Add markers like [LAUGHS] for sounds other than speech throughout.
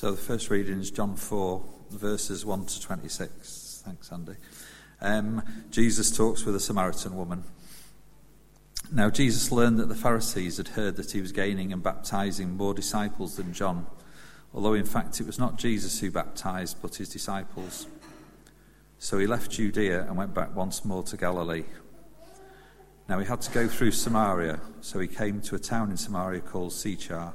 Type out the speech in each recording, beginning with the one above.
So the first reading is John 4, verses 1 to 26. Thanks, Andy. Um, Jesus talks with a Samaritan woman. Now, Jesus learned that the Pharisees had heard that he was gaining and baptizing more disciples than John, although in fact it was not Jesus who baptized, but his disciples. So he left Judea and went back once more to Galilee. Now he had to go through Samaria, so he came to a town in Samaria called Sychar,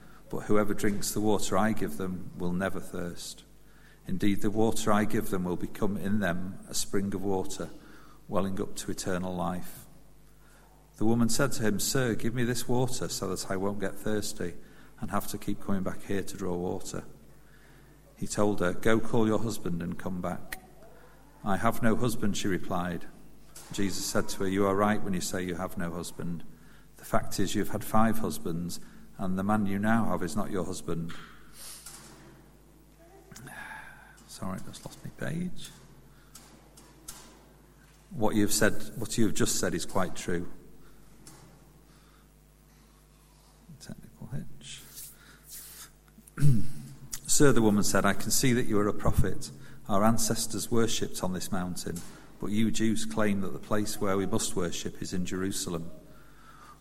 But whoever drinks the water I give them will never thirst. Indeed, the water I give them will become in them a spring of water, welling up to eternal life. The woman said to him, Sir, give me this water so that I won't get thirsty and have to keep coming back here to draw water. He told her, Go call your husband and come back. I have no husband, she replied. Jesus said to her, You are right when you say you have no husband. The fact is, you've had five husbands and the man you now have is not your husband. Sorry, I just lost my page. What you've said, what you've just said is quite true. Technical hitch. [CLEARS THROAT] Sir, the woman said, I can see that you are a prophet. Our ancestors worshipped on this mountain, but you Jews claim that the place where we must worship is in Jerusalem.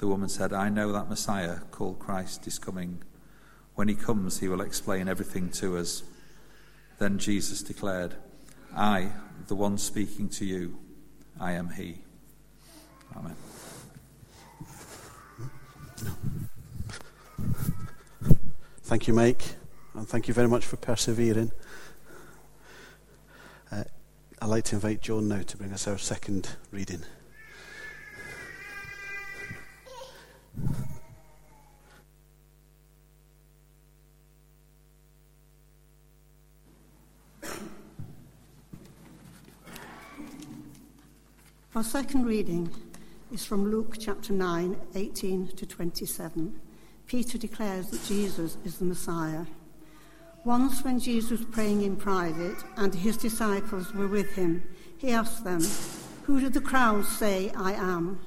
The woman said, I know that Messiah, called Christ, is coming. When he comes, he will explain everything to us. Then Jesus declared, I, the one speaking to you, I am he. Amen. Thank you, Mike, and thank you very much for persevering. Uh, I'd like to invite John now to bring us our second reading. Our second reading is from Luke chapter 9, 18 to 27. Peter declares that Jesus is the Messiah. Once, when Jesus was praying in private and his disciples were with him, he asked them, Who do the crowds say I am?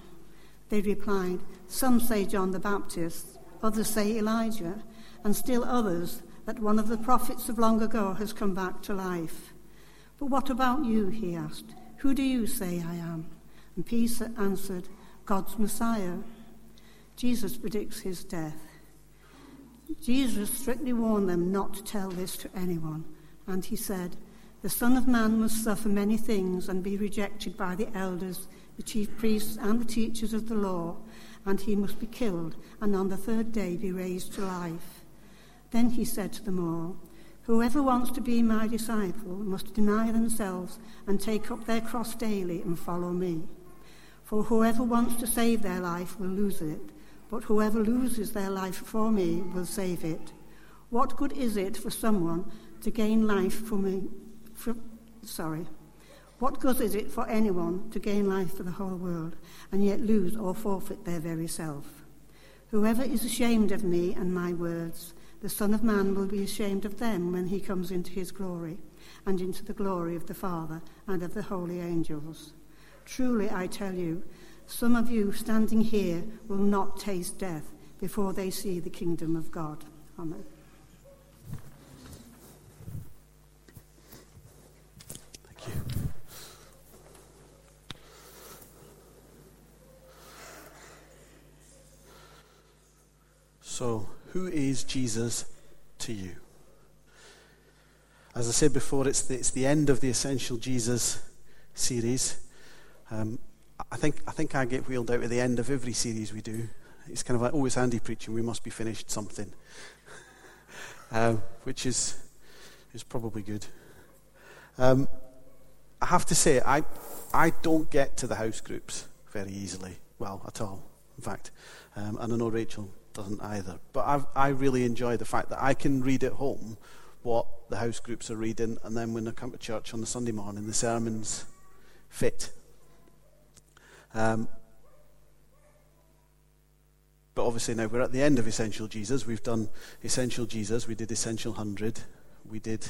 They replied, Some say John the Baptist, others say Elijah, and still others that one of the prophets of long ago has come back to life. But what about you? he asked. Who do you say I am? And Peter answered, God's Messiah. Jesus predicts his death. Jesus strictly warned them not to tell this to anyone, and he said, The Son of Man must suffer many things and be rejected by the elders the chief priests and the teachers of the law, and he must be killed, and on the third day be raised to life. Then he said to them all, Whoever wants to be my disciple must deny themselves and take up their cross daily and follow me. For whoever wants to save their life will lose it, but whoever loses their life for me will save it. What good is it for someone to gain life for me? For, sorry. What good is it for anyone to gain life for the whole world and yet lose or forfeit their very self? Whoever is ashamed of me and my words, the Son of Man will be ashamed of them when he comes into his glory, and into the glory of the Father and of the holy angels. Truly, I tell you, some of you standing here will not taste death before they see the kingdom of God. Amen. Thank you. So, who is Jesus to you? As I said before, it's the, it's the end of the Essential Jesus series. Um, I think, I think I get wheeled out at the end of every series we do. It's kind of like, oh, Andy preaching, we must be finished something. [LAUGHS] um, which is, is probably good. Um, I have to say, I, I don't get to the house groups very easily. Well, at all, in fact. Um, and I know Rachel doesn't either. But I've, I really enjoy the fact that I can read at home what the house groups are reading, and then when I come to church on the Sunday morning, the sermons fit. Um, but obviously now we're at the end of Essential Jesus. We've done Essential Jesus. We did Essential Hundred. We did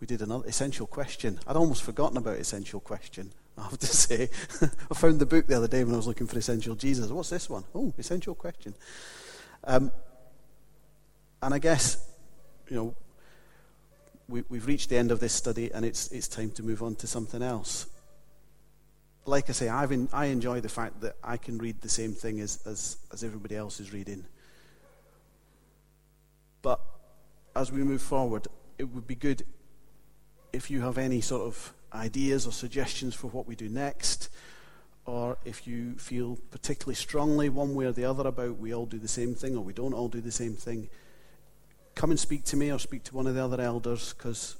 we did another Essential Question. I'd almost forgotten about Essential Question. I have to [LAUGHS] say, I found the book the other day when I was looking for Essential Jesus. What's this one? Oh, Essential Question. Um, and I guess, you know, we, have reached the end of this study and it's, it's time to move on to something else. Like I say, I've in, I enjoy the fact that I can read the same thing as, as, as everybody else is reading. But as we move forward, it would be good if you have any sort of ideas or suggestions for what we do next or if you feel particularly strongly one way or the other about we all do the same thing or we don't all do the same thing, come and speak to me or speak to one of the other elders because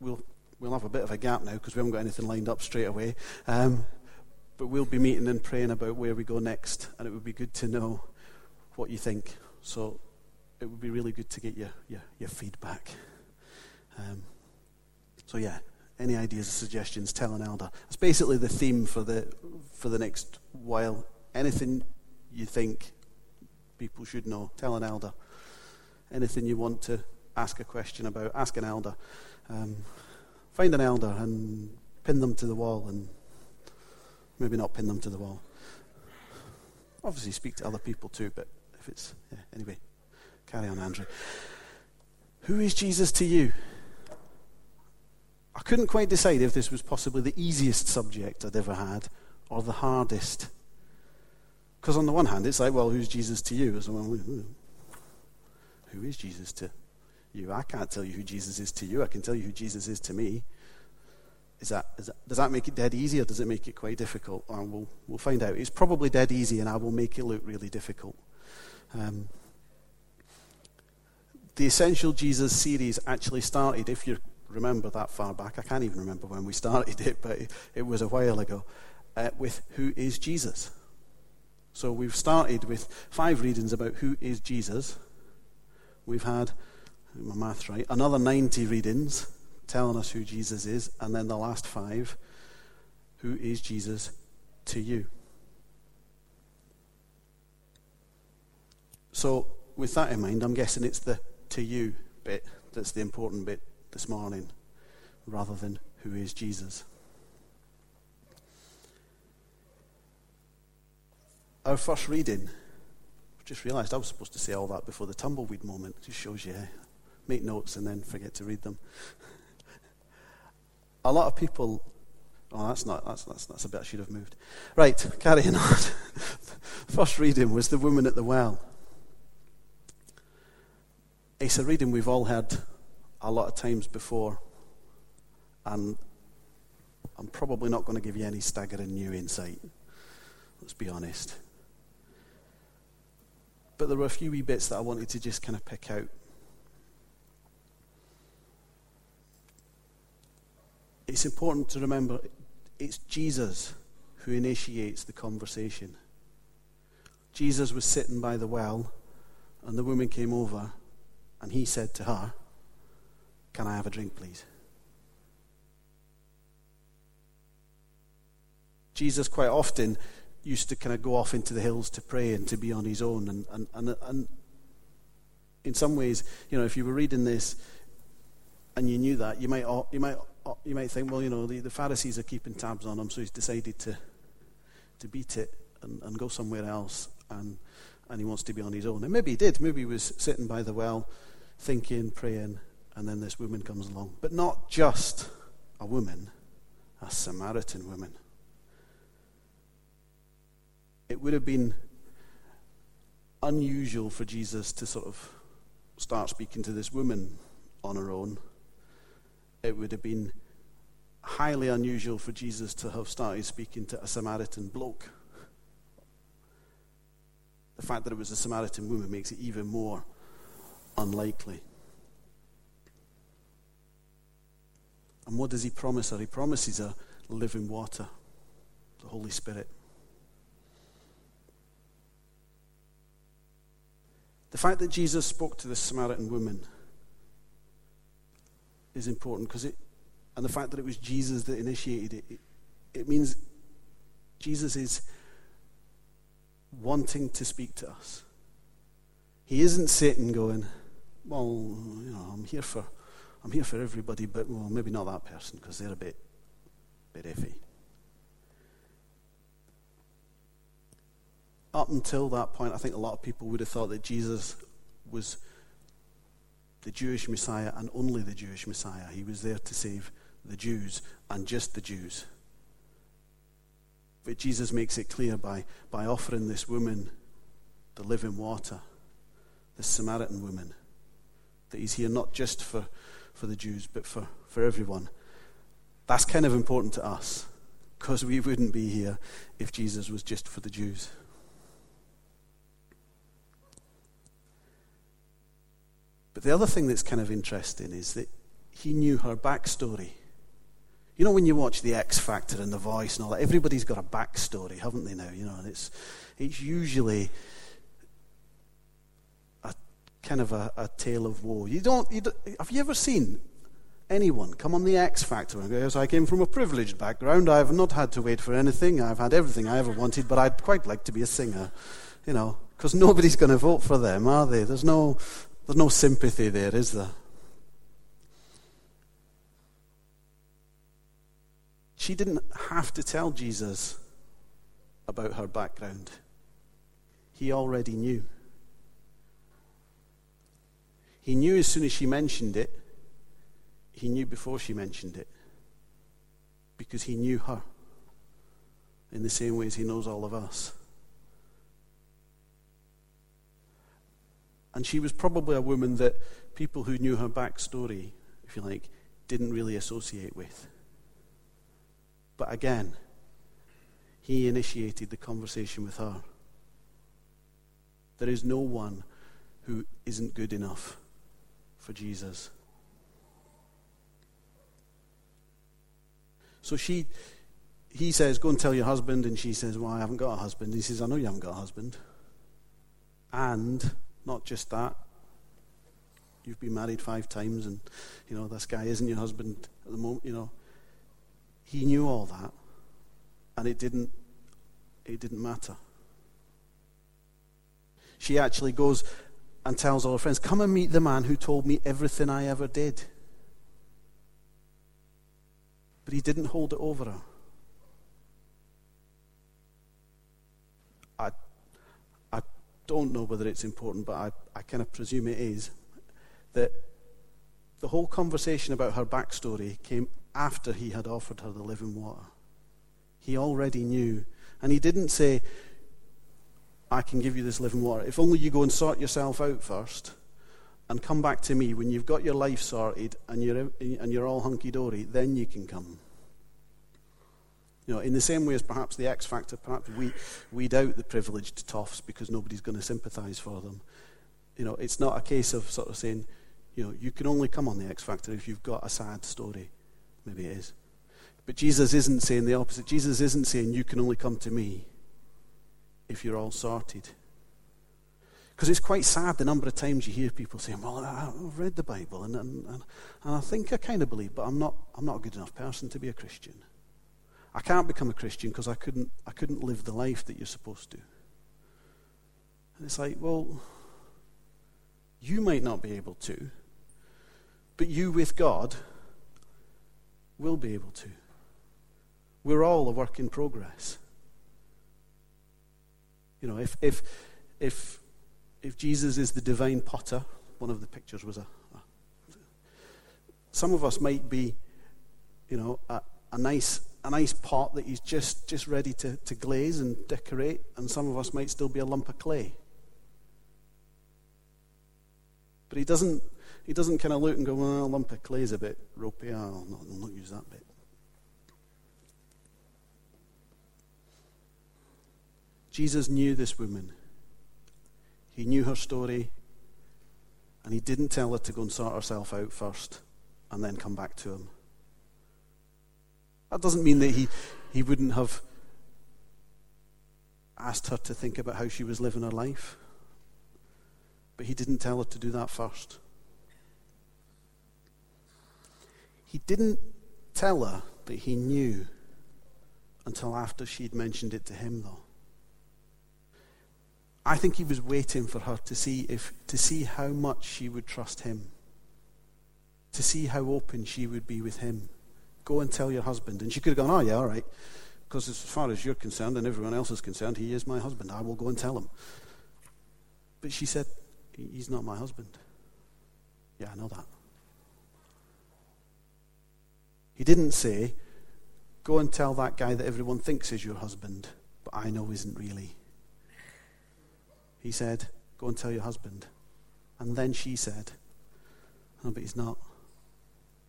we'll, we'll have a bit of a gap now because we haven't got anything lined up straight away. Um, but we'll be meeting and praying about where we go next, and it would be good to know what you think. So it would be really good to get your, your, your feedback. Um, so, yeah, any ideas or suggestions, tell an elder. It's basically the theme for the, for the next while. Anything you think people should know, tell an elder. Anything you want to ask a question about, ask an elder. Um, find an elder and pin them to the wall, and maybe not pin them to the wall. Obviously, speak to other people too, but if it's. Yeah, anyway, carry on, Andrew. Who is Jesus to you? I couldn't quite decide if this was possibly the easiest subject I'd ever had or the hardest. Because on the one hand, it's like, well, who's Jesus to you? Well, who is Jesus to you? I can't tell you who Jesus is to you. I can tell you who Jesus is to me. Is that, is that, does that make it dead easy or does it make it quite difficult? Well, we'll, find out. It's probably dead easy and I will make it look really difficult. Um, the Essential Jesus series actually started, if you're remember that far back. I can't even remember when we started it, but it, was a while ago. Uh, with who is Jesus. So we've started with five readings about who is Jesus. We've had, my math's right, another 90 readings telling us who Jesus is, and then the last five, who is Jesus to you? So, with that in mind, I'm guessing it's the to you bit that's the important bit this morning rather than who is Jesus. Our first reading, just realised I was supposed to say all that before the tumbleweed moment. It just shows you? Make notes and then forget to read them. [LAUGHS] a lot of people, oh, that's not, that's, that's, that's a bit I should have moved. Right, carrying on. [LAUGHS] first reading was the woman at the well. It's a reading we've all heard a lot of times before, and I'm probably not going to give you any staggering new insight. Let's be honest. But there were a few wee bits that I wanted to just kind of pick out. It's important to remember it's Jesus who initiates the conversation. Jesus was sitting by the well, and the woman came over, and he said to her, can I have a drink, please? Jesus quite often used to kind of go off into the hills to pray and to be on his own. And, and, and, and in some ways, you know, if you were reading this and you knew that, you might, you might, Uh, you might think, well, you know, the, the Pharisees are keeping tabs on him, so he's decided to, to beat it and, and go somewhere else, and, and he wants to be on his own. And maybe he did. Maybe he was sitting by the well, thinking, praying, and then this woman comes along. But not just a woman, a Samaritan woman. It would have been unusual for Jesus to sort of start speaking to this woman on her own. It would have been highly unusual for Jesus to have started speaking to a Samaritan bloke. The fact that it was a Samaritan woman makes it even more unlikely. And what does he promise her? He promises her living water, the Holy Spirit. The fact that Jesus spoke to the Samaritan woman is important because it, and the fact that it was Jesus that initiated it, it, it means Jesus is wanting to speak to us. He isn't sitting going, well, you know, I'm here for, I'm here for everybody, but well, maybe not that person because they're a bit, bit iffy. up until that point, I think a lot of people would have thought that Jesus was the Jewish Messiah and only the Jewish Messiah. He was there to save the Jews and just the Jews. But Jesus makes it clear by, by offering this woman the living water, this Samaritan woman, that he's here not just for, for the Jews, but for, for everyone. That's kind of important to us because we wouldn't be here if Jesus was just for the Jews. But the other thing that's kind of interesting is that he knew her backstory. You know, when you watch The X Factor and The Voice and all that, everybody's got a backstory, haven't they now? You know, and it's, it's usually a kind of a, a tale of woe. You don't, you don't, have you ever seen anyone come on The X Factor and go, I came from a privileged background. I have not had to wait for anything. I've had everything I ever wanted, but I'd quite like to be a singer. You know, because nobody's going to vote for them, are they? There's no, there's no sympathy there, is there? She didn't have to tell Jesus about her background. He already knew. He knew as soon as she mentioned it. He knew before she mentioned it. Because he knew her in the same way as he knows all of us. And she was probably a woman that people who knew her backstory, if you like, didn't really associate with. But again, he initiated the conversation with her. There is no one who isn't good enough for Jesus. So she, he says, Go and tell your husband. And she says, Well, I haven't got a husband. He says, I know you haven't got a husband. And not just that. You've been married five times, and you know this guy isn't your husband at the moment. You know, he knew all that, and it didn't. It didn't matter. She actually goes and tells all her friends, "Come and meet the man who told me everything I ever did." But he didn't hold it over her. Don't know whether it's important, but I, I kind of presume it is, that the whole conversation about her backstory came after he had offered her the living water. He already knew. And he didn't say, I can give you this living water. If only you go and sort yourself out first and come back to me when you've got your life sorted and you're, and you're all hunky dory, then you can come. You know, in the same way as perhaps the X Factor, perhaps we weed out the privileged toffs because nobody's going to sympathise for them. You know, it's not a case of sort of saying, you know, you can only come on the X Factor if you've got a sad story. Maybe it is. But Jesus isn't saying the opposite. Jesus isn't saying you can only come to me if you're all sorted. Because it's quite sad the number of times you hear people saying, Well, I've read the Bible and, and, and I think I kind of believe, but I'm not, I'm not a good enough person to be a Christian. I can't become a Christian because I couldn't, I couldn't live the life that you're supposed to. And it's like, well, You might not be able to, but you with God will be able to. We're all a work in progress. You know, if, if, if, if Jesus is the divine potter, one of the pictures was a. a some of us might be, you know, a, a nice a nice pot that he's just, just ready to, to glaze and decorate, and some of us might still be a lump of clay. But he doesn't, he doesn't kind of look and go, well, a lump of clay is a bit ropey. Ah, I'll not, I'll not use that bit. Jesus knew this woman. He knew her story, and he didn't tell her to go and sort herself out first and then come back to him. That doesn't mean that he, he wouldn't have asked her to think about how she was living her life. But he didn't tell her to do that first. He didn't tell her that he knew until after she'd mentioned it to him, though. I think he was waiting for her to see if to see how much she would trust him, to see how open she would be with him. Go and tell your husband. And she could have gone, Oh, yeah, all right. Because as far as you're concerned and everyone else is concerned, he is my husband. I will go and tell him. But she said, He's not my husband. Yeah, I know that. He didn't say, Go and tell that guy that everyone thinks is your husband, but I know isn't really. He said, Go and tell your husband. And then she said, Oh, but he's not.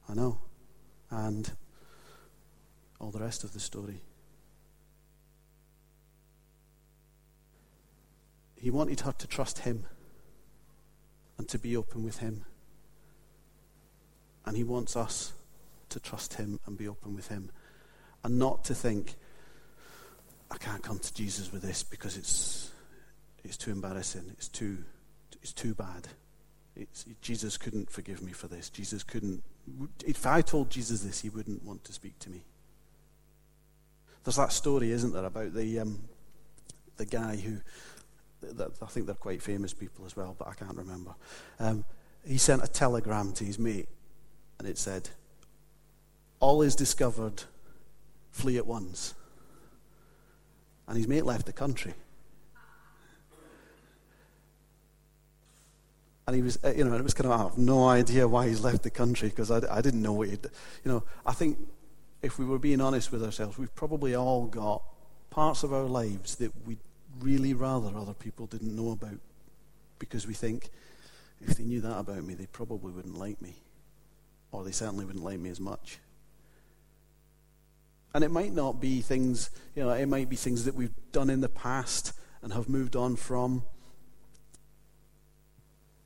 I know. And all the rest of the story. He wanted her to trust him and to be open with him. And he wants us to trust him and be open with him. And not to think, I can't come to Jesus with this because it's, it's too embarrassing, it's too, it's too bad. It's, Jesus couldn't forgive me for this. Jesus couldn't. If I told Jesus this, he wouldn't want to speak to me. There's that story, isn't there, about the um, the guy who, I think they're quite famous people as well, but I can't remember. Um, he sent a telegram to his mate, and it said, "All is discovered, flee at once." And his mate left the country. And he was, uh, you know, it was kind of, I have no idea why he's left the country because I, I didn't know what he'd, you know, I think if we were being honest with ourselves, we've probably all got parts of our lives that we'd really rather other people didn't know about because we think if they knew that about me, they probably wouldn't like me, or they certainly wouldn't like me as much. And it might not be things, you know, it might be things that we've done in the past and have moved on from.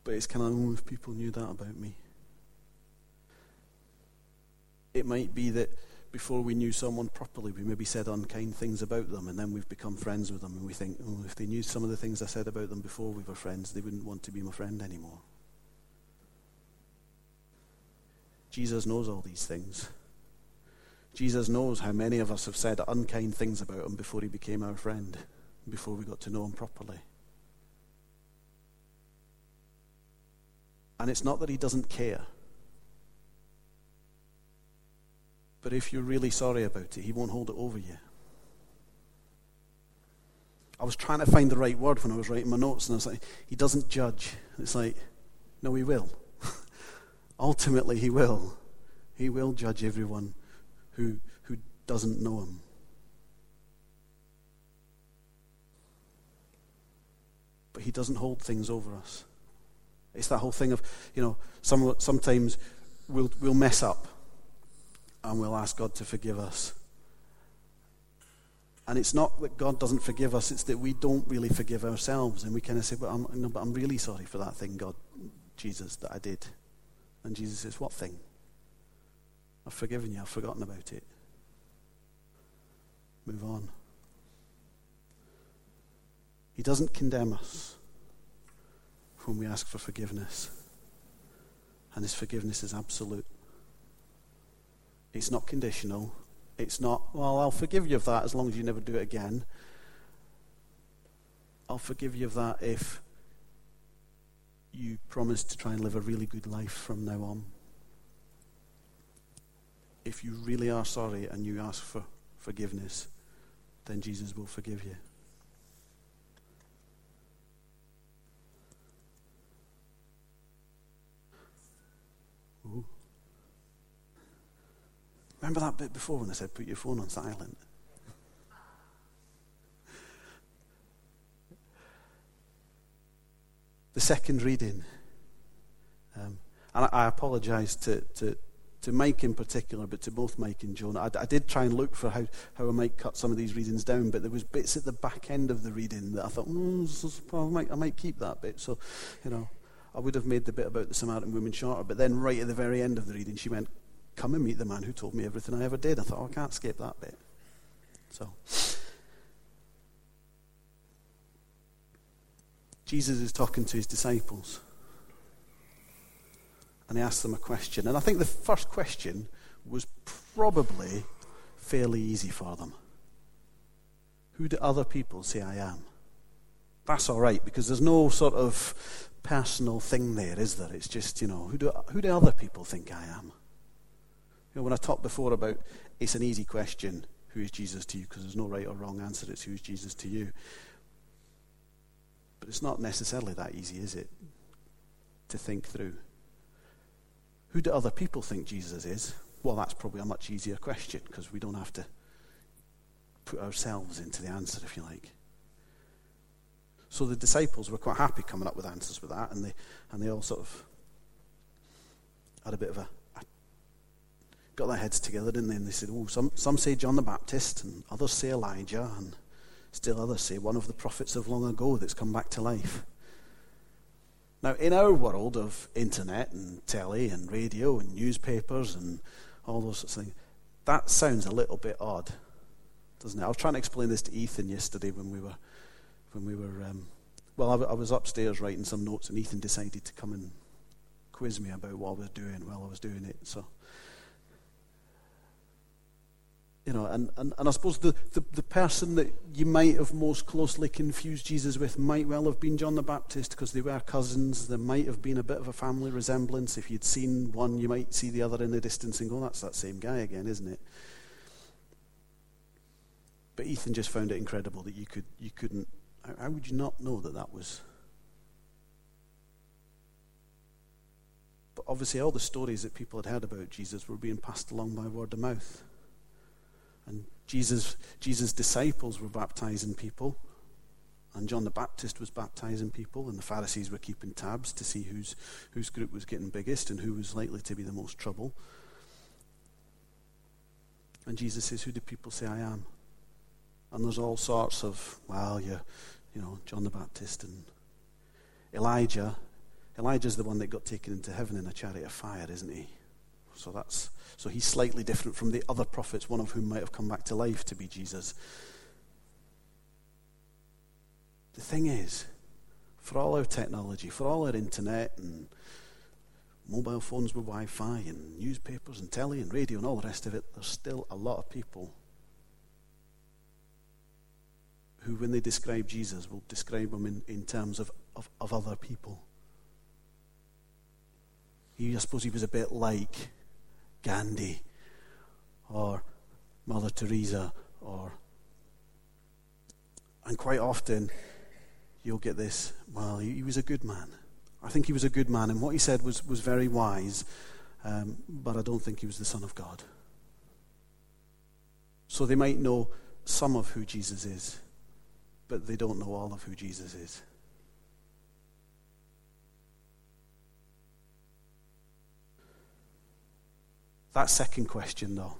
But it's kind of, oh, if people knew that about me. It might be that before we knew someone properly, we maybe said unkind things about them, and then we've become friends with them, and we think, oh, if they knew some of the things I said about them before we were friends, they wouldn't want to be my friend anymore. Jesus knows all these things. Jesus knows how many of us have said unkind things about him before he became our friend, before we got to know him properly. And it's not that he doesn't care. But if you're really sorry about it, He won't hold it over you. I was trying to find the right word when I was writing my notes, and I was like, He doesn't judge. It's like, no, He will. [LAUGHS] Ultimately, He will. He will judge everyone who, who doesn't know Him. But He doesn't hold things over us. It's that whole thing of, you know, some, sometimes we'll, we'll mess up and we'll ask God to forgive us. And it's not that God doesn't forgive us, it's that we don't really forgive ourselves. And we kind of say, but I'm, no, but I'm really sorry for that thing, God, Jesus, that I did. And Jesus says, What thing? I've forgiven you, I've forgotten about it. Move on. He doesn't condemn us when we ask for forgiveness. And his forgiveness is absolute. It's not conditional. It's not, well, I'll forgive you of that as long as you never do it again. I'll forgive you of that if you promise to try and live a really good life from now on. If you really are sorry and you ask for forgiveness, then Jesus will forgive you. Remember that bit before when I said put your phone on silent? the second reading. Um, and I, I apologise to, to, to Mike in particular, but to both Mike and Jonah. I, I, did try and look for how, how I might cut some of these readings down, but there was bits at the back end of the reading that I thought, mm, I, might, I might keep that bit. So, you know, I would have made the bit about the Samaritan woman shorter, but then right at the very end of the reading, she went, come and meet the man who told me everything I ever did. I thought, oh, I can't skip that bit. So, Jesus is talking to his disciples. And he asks them a question. And I think the first question was probably fairly easy for them. Who do other people say I am? That's all right, because there's no sort of personal thing there, is there? It's just, you know, who do, who do other people think I am? You know, when I talked before about it's an easy question, who is Jesus to you? Because there's no right or wrong answer, it's who is Jesus to you. But it's not necessarily that easy, is it? To think through. Who do other people think Jesus is? Well, that's probably a much easier question because we don't have to put ourselves into the answer, if you like. So the disciples were quite happy coming up with answers with that, and they, and they all sort of had a bit of a, got their heads together, didn't they? And they said, oh, some, some say John the Baptist, and others say Elijah, and still others say one of the prophets of long ago that's come back to life. Now, in our world of internet and telly and radio and newspapers and all those sorts of things, that sounds a little bit odd, doesn't it? I was trying to explain this to Ethan yesterday when we were, when we were, um, well, I, I was upstairs writing some notes, and Ethan decided to come and quiz me about what I was doing while I was doing it. So you know, and, and, and I suppose the, the, the, person that you might have most closely confused Jesus with might well have been John the Baptist because they were cousins. There might have been a bit of a family resemblance. If you'd seen one, you might see the other in the distance and go, that's that same guy again, isn't it? But Ethan just found it incredible that you, could, you couldn't. How, how would you not know that that was? But obviously, all the stories that people had heard about Jesus were being passed along by word of mouth. And Jesus, Jesus' disciples were baptizing people. And John the Baptist was baptizing people, and the Pharisees were keeping tabs to see whose, whose group was getting biggest and who was likely to be the most trouble. And Jesus says, Who do people say I am? And there's all sorts of, well, you, you know, John the Baptist and Elijah. Elijah's the one that got taken into heaven in a chariot of fire, isn't he? So that's so he's slightly different from the other prophets, one of whom might have come back to life to be Jesus. The thing is, for all our technology, for all our internet and mobile phones with Wi Fi and newspapers and telly and radio and all the rest of it, there's still a lot of people who, when they describe Jesus, will describe him in, in terms of, of, of other people. He, I suppose he was a bit like Gandhi or Mother Teresa or and quite often you'll get this, well, he, was a good man. I think he was a good man, and what he said was, was very wise, um, but I don't think he was the Son of God. So they might know some of who Jesus is, but they don't know all of who Jesus is. That second question, though,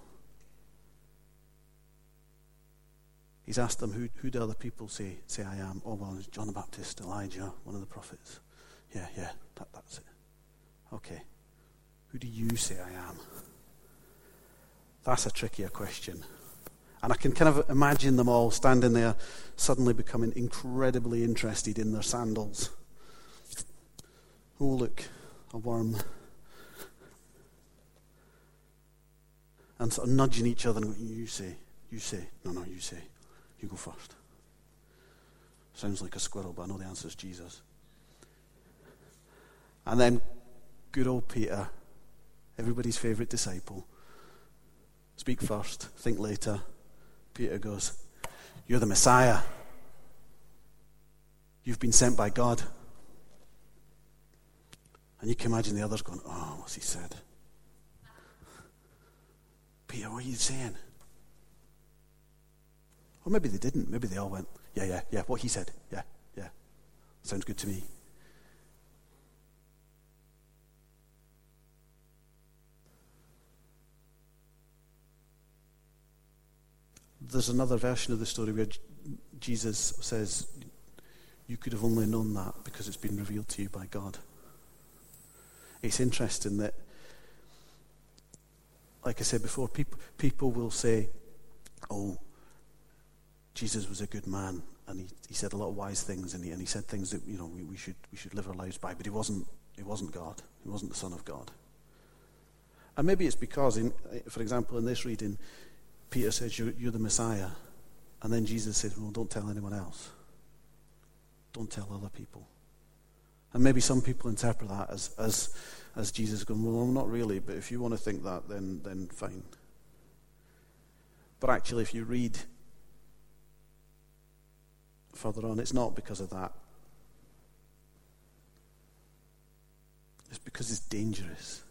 he's asked them, who, who do other people say, say I am? Oh, well, John the Baptist, Elijah, one of the prophets. Yeah, yeah, that, that's it. Okay. Who do you say I am? That's a trickier question. And I can kind of imagine them all standing there, suddenly becoming incredibly interested in their sandals. Oh, look, a worm. And sort of nudging each other and going, You say, you say. No, no, you say. You go first. Sounds like a squirrel, but I know the answer is Jesus. And then good old Peter, everybody's favourite disciple, speak first, think later. Peter goes, You're the Messiah. You've been sent by God. And you can imagine the others going, Oh, what's he said? Peter, what are you saying? Or maybe they didn't. Maybe they all went, Yeah, yeah, yeah, what he said. Yeah, yeah. Sounds good to me. There's another version of the story where Jesus says, You could have only known that because it's been revealed to you by God. It's interesting that, like I said before, people, people will say, Oh, Jesus was a good man and he, he said a lot of wise things and he, and he said things that you know we, we, should, we should live our lives by, but he wasn't, he wasn't God. He wasn't the Son of God. And maybe it's because, in, for example, in this reading, Peter says, you're, you're the Messiah. And then Jesus says, Well, don't tell anyone else. Don't tell other people. And maybe some people interpret that as, as, as Jesus going, Well, not really, but if you want to think that, then, then fine. But actually, if you read further on, it's not because of that. It's because it's dangerous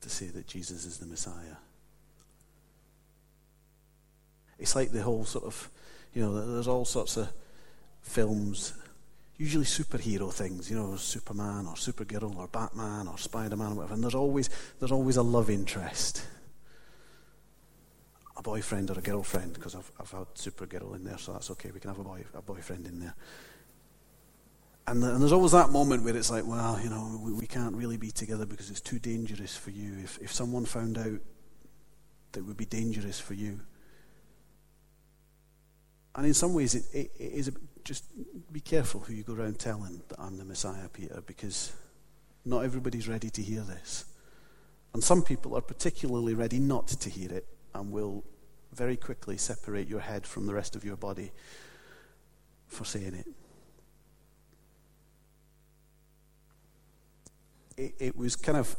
to say that Jesus is the Messiah. It's like the whole sort of, you know, there's all sorts of films, usually superhero things, you know, Superman or Supergirl or Batman or Spider-Man or whatever, and there's always, there's always a love interest. A boyfriend or a girlfriend, because I've, I've had Supergirl in there, so that's okay. We can have a, boy, a boyfriend in there. And, and, there's always that moment where it's like, well, you know, we, we, can't really be together because it's too dangerous for you. If, if someone found out that it would be dangerous for you, and in some ways, it, it, it is a, just be careful who you go around telling that I'm the Messiah, Peter, because not everybody's ready to hear this. And some people are particularly ready not to hear it and will very quickly separate your head from the rest of your body for saying it. It, it was kind of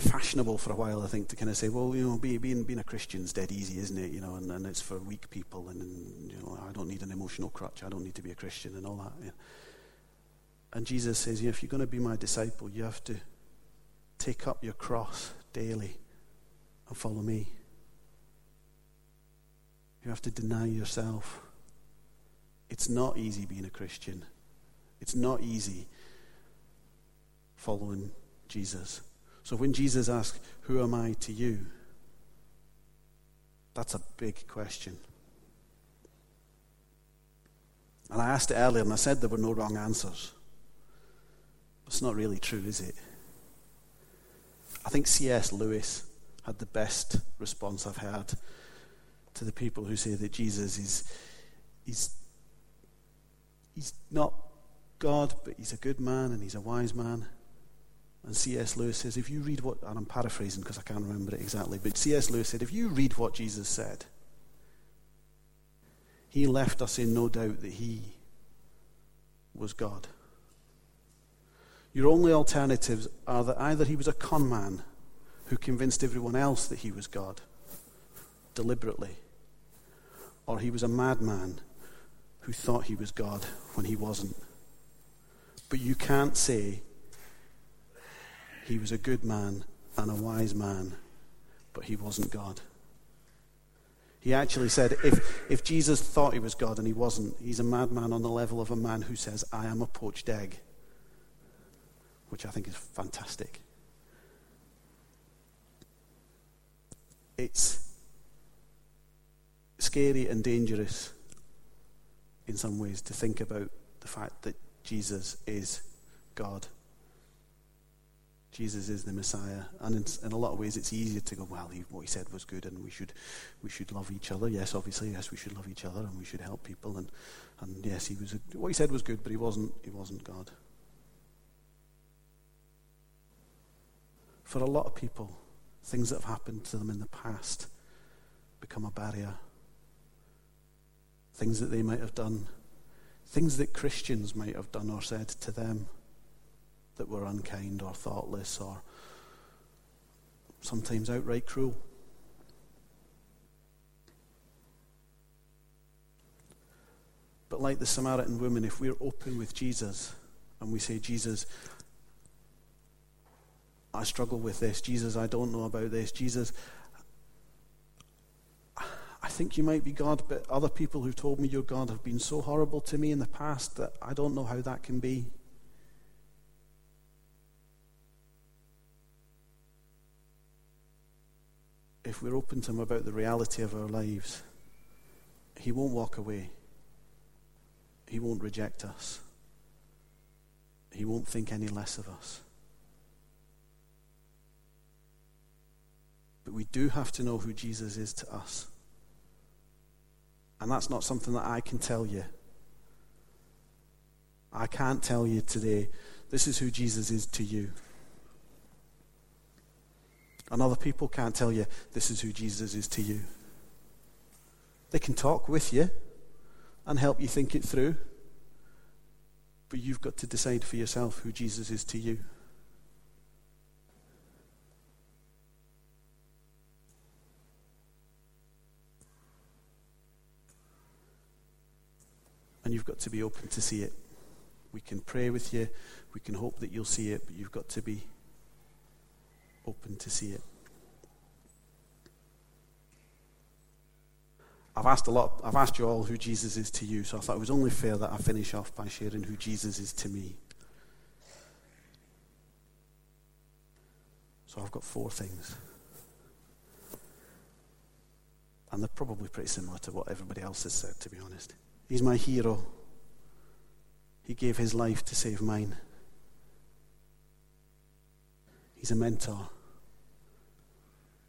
fashionable for a while, I think, to kind of say, well, you know, being, being a Christian's dead easy, isn't it? You know, and, and it's for weak people, and, and, you know, I don't need an emotional crutch, I don't need to be a Christian, and all that. And Jesus says, yeah, if you're going to be my disciple, you have to take up your cross daily and follow me. You have to deny yourself. It's not easy being a Christian. It's not easy following Jesus. So when Jesus asks, Who am I to you? That's a big question. And I asked it earlier and I said there were no wrong answers. It's not really true, is it? I think C.S. Lewis had the best response I've had to the people who say that Jesus is he's, he's not God, but he's a good man and he's a wise man. And C.S. Lewis says, if you read what, and I'm paraphrasing because I can't remember it exactly, but C.S. Lewis said, if you read what Jesus said, he left us in no doubt that he was God. Your only alternatives are that either he was a con man who convinced everyone else that he was God deliberately, or he was a madman who thought he was God when he wasn't. But you can't say he was a good man and a wise man, but he wasn't God. He actually said if, if Jesus thought he was God and he wasn't, he's a madman on the level of a man who says, I am a poached egg, which I think is fantastic. It's scary and dangerous in some ways to think about the fact that Jesus is God. Jesus is the Messiah. And in, in, a lot of ways, it's easier to go, well, he, what he said was good and we should, we should love each other. Yes, obviously, yes, we should love each other and we should help people. And, and yes, he was a, what he said was good, but he wasn't, he wasn't God. For a lot of people, things that have happened to them in the past become a barrier. Things that they might have done, things that Christians might have done or said to them that were unkind or thoughtless or sometimes outright cruel. But like the Samaritan woman, if we're open with Jesus and we say, Jesus, I struggle with this. Jesus, I don't know about this. Jesus, I think you might be God, but other people who told me you're God have been so horrible to me in the past that I don't know how that can be. If we're open to Him about the reality of our lives, He won't walk away. He won't reject us. He won't think any less of us. But we do have to know who Jesus is to us. And that's not something that I can tell you. I can't tell you today, this is who Jesus is to you. And other people can't tell you, this is who Jesus is to you. They can talk with you and help you think it through. But you've got to decide for yourself who Jesus is to you. And you've got to be open to see it. We can pray with you, we can hope that you'll see it, but you've got to be open to see it. I've asked a lot, I've asked you all who Jesus is to you, so I thought it was only fair that I finish off by sharing who Jesus is to me. So I've got four things. And they're probably pretty similar to what everybody else has said, to be honest. He's my hero. He gave his life to save mine. He's a mentor.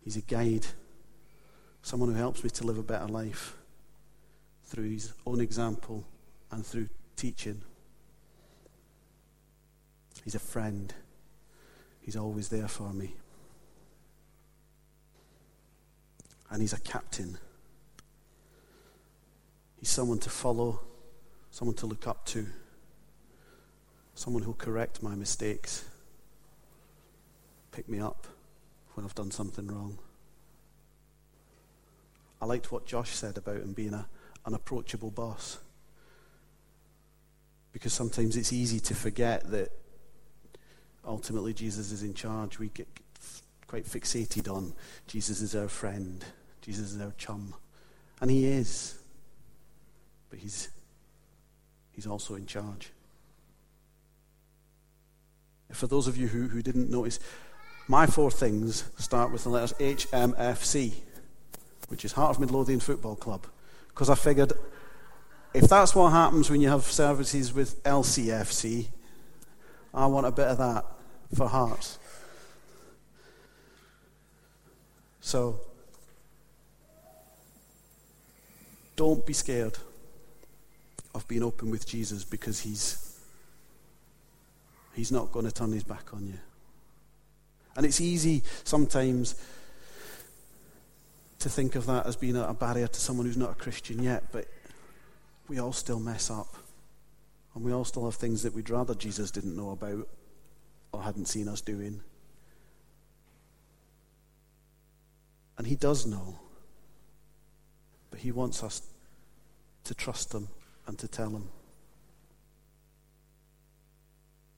He's a guide someone who helps me to live a better life through his own example and through teaching. He's a friend. He's always there for me. And he's a captain. He's someone to follow, someone to look up to, someone who'll correct my mistakes, pick me up when I've done something wrong. I liked what Josh said about him being a, an approachable boss. Because sometimes it's easy to forget that ultimately Jesus is in charge. We get quite fixated on Jesus is our friend, Jesus is our chum. And he is. But he's, he's also in charge. For those of you who, who didn't notice, my four things start with the letters HMFC which is Heart of Midlothian Football Club, because I figured if that's what happens when you have services with LCFC, I want a bit of that for Hearts. So, don't be scared of being open with Jesus because he's, he's not going to turn his back on you. And it's easy sometimes to think of that as being a barrier to someone who's not a Christian yet, but we all still mess up. And we all still have things that we'd rather Jesus didn't know about or hadn't seen us doing. And He does know. But He wants us to trust Him and to tell Him.